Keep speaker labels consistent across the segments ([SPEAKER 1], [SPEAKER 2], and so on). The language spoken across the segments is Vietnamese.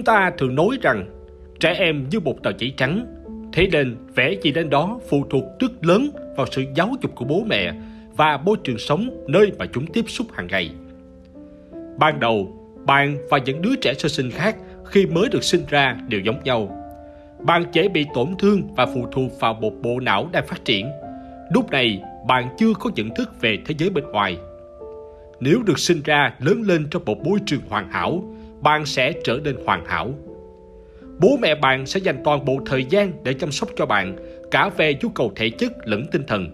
[SPEAKER 1] Chúng ta thường nói rằng trẻ em như một tờ giấy trắng, thế nên vẽ gì lên đó phụ thuộc rất lớn vào sự giáo dục của bố mẹ và môi trường sống nơi mà chúng tiếp xúc hàng ngày. Ban đầu, bạn và những đứa trẻ sơ sinh khác khi mới được sinh ra đều giống nhau. Bạn dễ bị tổn thương và phụ thuộc vào một bộ não đang phát triển. Lúc này, bạn chưa có nhận thức về thế giới bên ngoài. Nếu được sinh ra lớn lên trong một môi trường hoàn hảo, bạn sẽ trở nên hoàn hảo. Bố mẹ bạn sẽ dành toàn bộ thời gian để chăm sóc cho bạn, cả về nhu cầu thể chất lẫn tinh thần,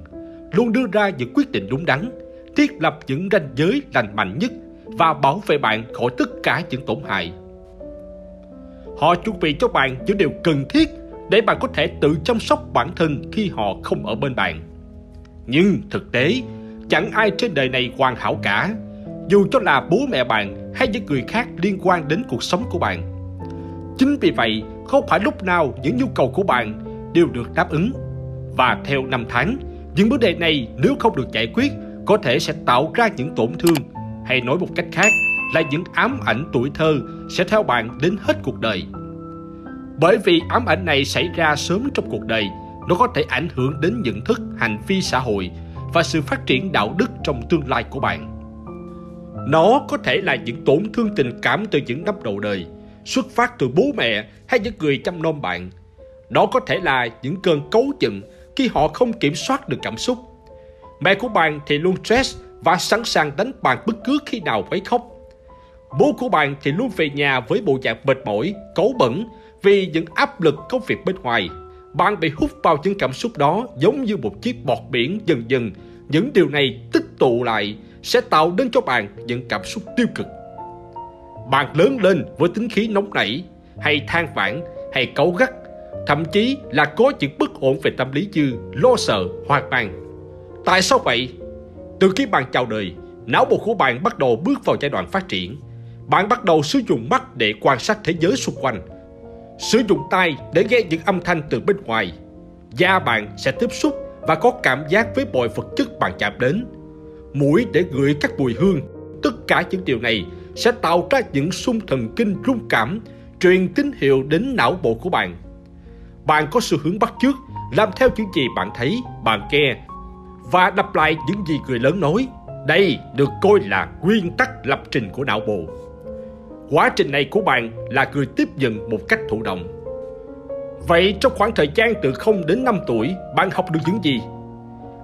[SPEAKER 1] luôn đưa ra những quyết định đúng đắn, thiết lập những ranh giới lành mạnh nhất và bảo vệ bạn khỏi tất cả những tổn hại. Họ chuẩn bị cho bạn những điều cần thiết để bạn có thể tự chăm sóc bản thân khi họ không ở bên bạn. Nhưng thực tế, chẳng ai trên đời này hoàn hảo cả, dù cho là bố mẹ bạn hay những người khác liên quan đến cuộc sống của bạn. Chính vì vậy, không phải lúc nào những nhu cầu của bạn đều được đáp ứng. Và theo năm tháng, những vấn đề này nếu không được giải quyết có thể sẽ tạo ra những tổn thương hay nói một cách khác là những ám ảnh tuổi thơ sẽ theo bạn đến hết cuộc đời. Bởi vì ám ảnh này xảy ra sớm trong cuộc đời, nó có thể ảnh hưởng đến nhận thức, hành vi xã hội và sự phát triển đạo đức trong tương lai của bạn. Nó có thể là những tổn thương tình cảm từ những năm đầu đời, xuất phát từ bố mẹ hay những người chăm nom bạn. Nó có thể là những cơn cấu giận khi họ không kiểm soát được cảm xúc. Mẹ của bạn thì luôn stress và sẵn sàng đánh bạn bất cứ khi nào quấy khóc. Bố của bạn thì luôn về nhà với bộ dạng mệt mỏi, cấu bẩn vì những áp lực công việc bên ngoài. Bạn bị hút vào những cảm xúc đó giống như một chiếc bọt biển dần dần. Những điều này tích tụ lại sẽ tạo đến cho bạn những cảm xúc tiêu cực. Bạn lớn lên với tính khí nóng nảy, hay than vãn, hay cấu gắt, thậm chí là có những bất ổn về tâm lý như lo sợ, hoang mang. Tại sao vậy? Từ khi bạn chào đời, não bộ của bạn bắt đầu bước vào giai đoạn phát triển. Bạn bắt đầu sử dụng mắt để quan sát thế giới xung quanh, sử dụng tai để nghe những âm thanh từ bên ngoài. Da bạn sẽ tiếp xúc và có cảm giác với mọi vật chất bạn chạm đến mũi để gửi các mùi hương. Tất cả những điều này sẽ tạo ra những xung thần kinh rung cảm, truyền tín hiệu đến não bộ của bạn. Bạn có xu hướng bắt chước, làm theo những gì bạn thấy, bạn nghe và đập lại những gì người lớn nói. Đây được coi là nguyên tắc lập trình của não bộ. Quá trình này của bạn là người tiếp nhận một cách thụ động. Vậy trong khoảng thời gian từ 0 đến 5 tuổi, bạn học được những gì?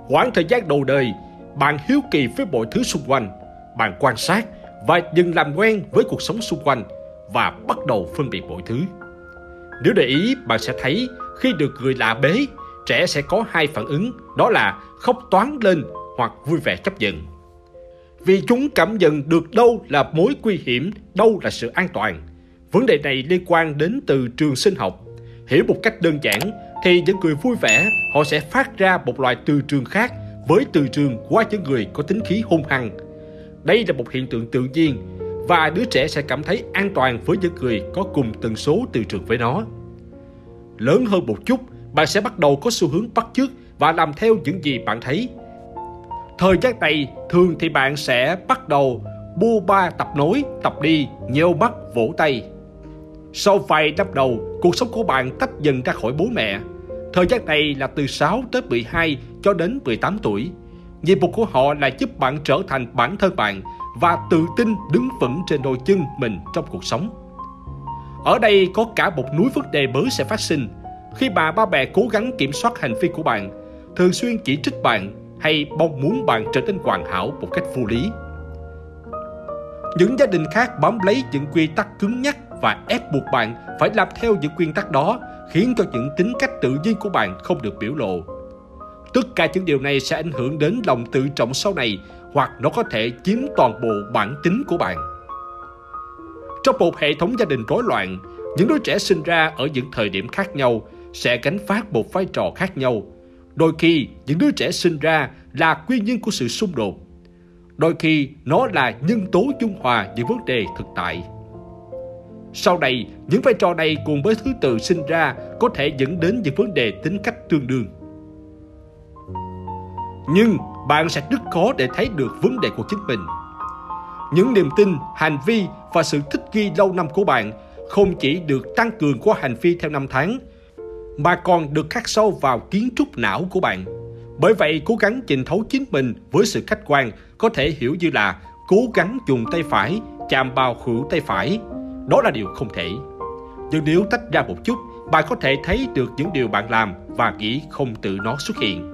[SPEAKER 1] Khoảng thời gian đầu đời bạn hiếu kỳ với mọi thứ xung quanh, bạn quan sát và dừng làm quen với cuộc sống xung quanh và bắt đầu phân biệt mọi thứ. Nếu để ý, bạn sẽ thấy khi được người lạ bế, trẻ sẽ có hai phản ứng, đó là khóc toán lên hoặc vui vẻ chấp nhận. Vì chúng cảm nhận được đâu là mối nguy hiểm, đâu là sự an toàn. Vấn đề này liên quan đến từ trường sinh học. Hiểu một cách đơn giản thì những người vui vẻ họ sẽ phát ra một loại từ trường khác với từ trường qua những người có tính khí hung hăng. Đây là một hiện tượng tự nhiên và đứa trẻ sẽ cảm thấy an toàn với những người có cùng tần số từ trường với nó. Lớn hơn một chút, bạn sẽ bắt đầu có xu hướng bắt chước và làm theo những gì bạn thấy. Thời gian này, thường thì bạn sẽ bắt đầu bu ba tập nối, tập đi, nheo mắt, vỗ tay. Sau vài năm đầu, cuộc sống của bạn tách dần ra khỏi bố mẹ Thời gian này là từ 6 tới 12 cho đến 18 tuổi. Nhiệm vụ của họ là giúp bạn trở thành bản thân bạn và tự tin đứng vững trên đôi chân mình trong cuộc sống. Ở đây có cả một núi vấn đề mới sẽ phát sinh khi bà ba mẹ cố gắng kiểm soát hành vi của bạn, thường xuyên chỉ trích bạn hay mong muốn bạn trở nên hoàn hảo một cách vô lý. Những gia đình khác bám lấy những quy tắc cứng nhắc và ép buộc bạn phải làm theo những quy tắc đó khiến cho những tính cách tự nhiên của bạn không được biểu lộ. Tất cả những điều này sẽ ảnh hưởng đến lòng tự trọng sau này hoặc nó có thể chiếm toàn bộ bản tính của bạn. Trong một hệ thống gia đình rối loạn, những đứa trẻ sinh ra ở những thời điểm khác nhau sẽ gánh phát một vai trò khác nhau. Đôi khi, những đứa trẻ sinh ra là nguyên nhân của sự xung đột. Đôi khi, nó là nhân tố dung hòa những vấn đề thực tại. Sau này, những vai trò này cùng với thứ tự sinh ra có thể dẫn đến những vấn đề tính cách tương đương. Nhưng bạn sẽ rất khó để thấy được vấn đề của chính mình. Những niềm tin, hành vi và sự thích nghi lâu năm của bạn không chỉ được tăng cường qua hành vi theo năm tháng, mà còn được khắc sâu vào kiến trúc não của bạn. Bởi vậy, cố gắng trình thấu chính mình với sự khách quan có thể hiểu như là cố gắng dùng tay phải chạm vào khuỷu tay phải. Đó là điều không thể. Nhưng nếu tách ra một chút, bạn có thể thấy được những điều bạn làm và nghĩ không tự nó xuất hiện.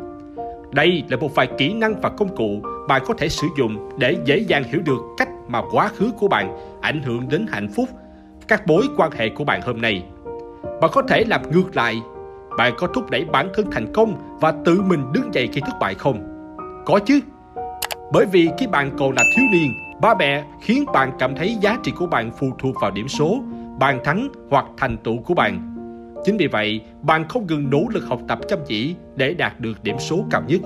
[SPEAKER 1] Đây là một vài kỹ năng và công cụ bạn có thể sử dụng để dễ dàng hiểu được cách mà quá khứ của bạn ảnh hưởng đến hạnh phúc, các mối quan hệ của bạn hôm nay. Bạn có thể làm ngược lại. Bạn có thúc đẩy bản thân thành công và tự mình đứng dậy khi thất bại không? Có chứ. Bởi vì khi bạn còn là thiếu niên, ba mẹ khiến bạn cảm thấy giá trị của bạn phụ thuộc vào điểm số, bàn thắng hoặc thành tựu của bạn Chính vì vậy, bạn không ngừng nỗ lực học tập chăm chỉ để đạt được điểm số cao nhất.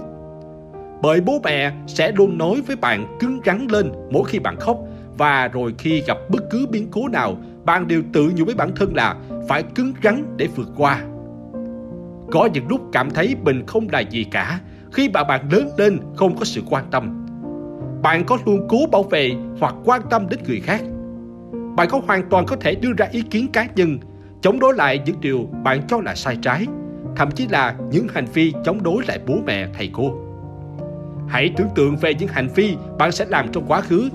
[SPEAKER 1] Bởi bố mẹ sẽ luôn nói với bạn cứng rắn lên mỗi khi bạn khóc và rồi khi gặp bất cứ biến cố nào, bạn đều tự nhủ với bản thân là phải cứng rắn để vượt qua. Có những lúc cảm thấy mình không là gì cả khi bà bạn lớn lên không có sự quan tâm. Bạn có luôn cố bảo vệ hoặc quan tâm đến người khác. Bạn có hoàn toàn có thể đưa ra ý kiến cá nhân chống đối lại những điều bạn cho là sai trái, thậm chí là những hành vi chống đối lại bố mẹ, thầy cô. Hãy tưởng tượng về những hành vi bạn sẽ làm trong quá khứ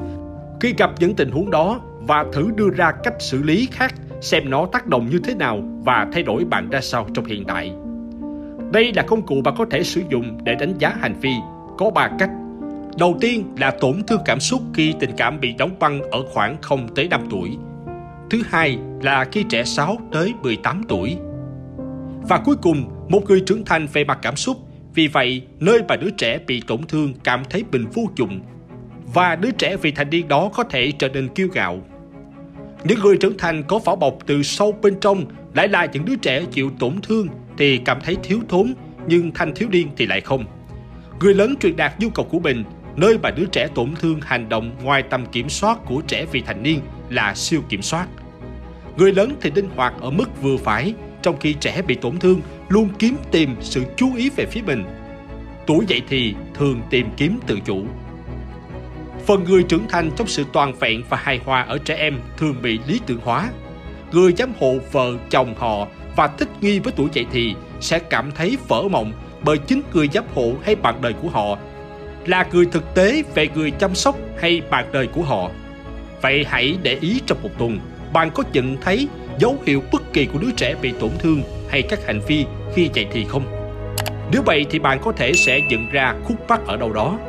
[SPEAKER 1] khi gặp những tình huống đó và thử đưa ra cách xử lý khác xem nó tác động như thế nào và thay đổi bạn ra sao trong hiện tại. Đây là công cụ bạn có thể sử dụng để đánh giá hành vi. Có 3 cách. Đầu tiên là tổn thương cảm xúc khi tình cảm bị đóng băng ở khoảng 0 tới 5 tuổi. Thứ hai là khi trẻ 6 tới 18 tuổi. Và cuối cùng, một người trưởng thành về mặt cảm xúc. Vì vậy, nơi mà đứa trẻ bị tổn thương cảm thấy mình vô dụng. Và đứa trẻ vị thành niên đó có thể trở nên kiêu ngạo. Những người trưởng thành có vỏ bọc từ sâu bên trong lại là những đứa trẻ chịu tổn thương thì cảm thấy thiếu thốn, nhưng thanh thiếu niên thì lại không. Người lớn truyền đạt nhu cầu của mình, nơi mà đứa trẻ tổn thương hành động ngoài tầm kiểm soát của trẻ vị thành niên là siêu kiểm soát. Người lớn thì linh hoạt ở mức vừa phải, trong khi trẻ bị tổn thương luôn kiếm tìm sự chú ý về phía mình. Tuổi dậy thì thường tìm kiếm tự chủ. Phần người trưởng thành trong sự toàn vẹn và hài hòa ở trẻ em thường bị lý tưởng hóa. Người giám hộ vợ, chồng họ và thích nghi với tuổi dậy thì sẽ cảm thấy vỡ mộng bởi chính người giám hộ hay bạn đời của họ là người thực tế về người chăm sóc hay bạn đời của họ. Vậy hãy để ý trong một tuần, bạn có nhận thấy dấu hiệu bất kỳ của đứa trẻ bị tổn thương hay các hành vi khi dạy thì không? Nếu vậy thì bạn có thể sẽ nhận ra khúc mắc ở đâu đó.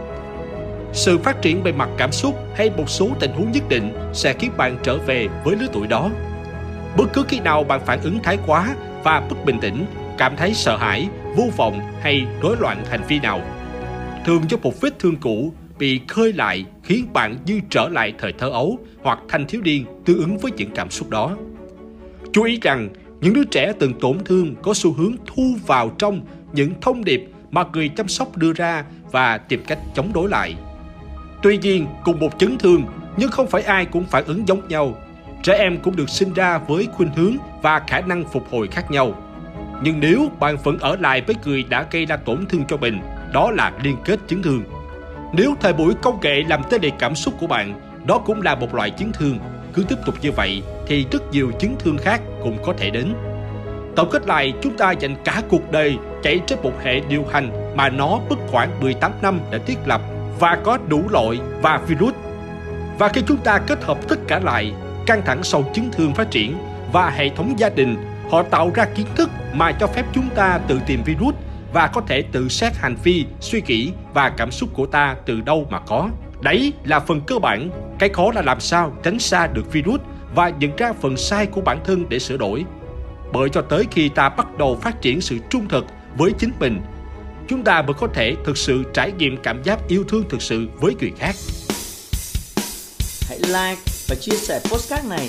[SPEAKER 1] Sự phát triển về mặt cảm xúc hay một số tình huống nhất định sẽ khiến bạn trở về với lứa tuổi đó. Bất cứ khi nào bạn phản ứng thái quá và bất bình tĩnh, cảm thấy sợ hãi, vô vọng hay rối loạn hành vi nào, thường do một vết thương cũ bị khơi lại khiến bạn như trở lại thời thơ ấu hoặc thanh thiếu niên tương ứng với những cảm xúc đó. Chú ý rằng, những đứa trẻ từng tổn thương có xu hướng thu vào trong những thông điệp mà người chăm sóc đưa ra và tìm cách chống đối lại. Tuy nhiên, cùng một chấn thương, nhưng không phải ai cũng phản ứng giống nhau. Trẻ em cũng được sinh ra với khuynh hướng và khả năng phục hồi khác nhau. Nhưng nếu bạn vẫn ở lại với người đã gây ra tổn thương cho mình, đó là liên kết chấn thương. Nếu thời buổi công nghệ làm tê liệt cảm xúc của bạn, đó cũng là một loại chấn thương. Cứ tiếp tục như vậy thì rất nhiều chấn thương khác cũng có thể đến. Tổng kết lại, chúng ta dành cả cuộc đời chạy trên một hệ điều hành mà nó mất khoảng 18 năm đã thiết lập và có đủ loại và virus. Và khi chúng ta kết hợp tất cả lại, căng thẳng sau chấn thương phát triển và hệ thống gia đình, họ tạo ra kiến thức mà cho phép chúng ta tự tìm virus và có thể tự xét hành vi, suy nghĩ và cảm xúc của ta từ đâu mà có. Đấy là phần cơ bản, cái khó là làm sao tránh xa được virus và nhận ra phần sai của bản thân để sửa đổi. Bởi cho tới khi ta bắt đầu phát triển sự trung thực với chính mình, chúng ta mới có thể thực sự trải nghiệm cảm giác yêu thương thực sự với người khác.
[SPEAKER 2] Hãy like và chia sẻ postcard này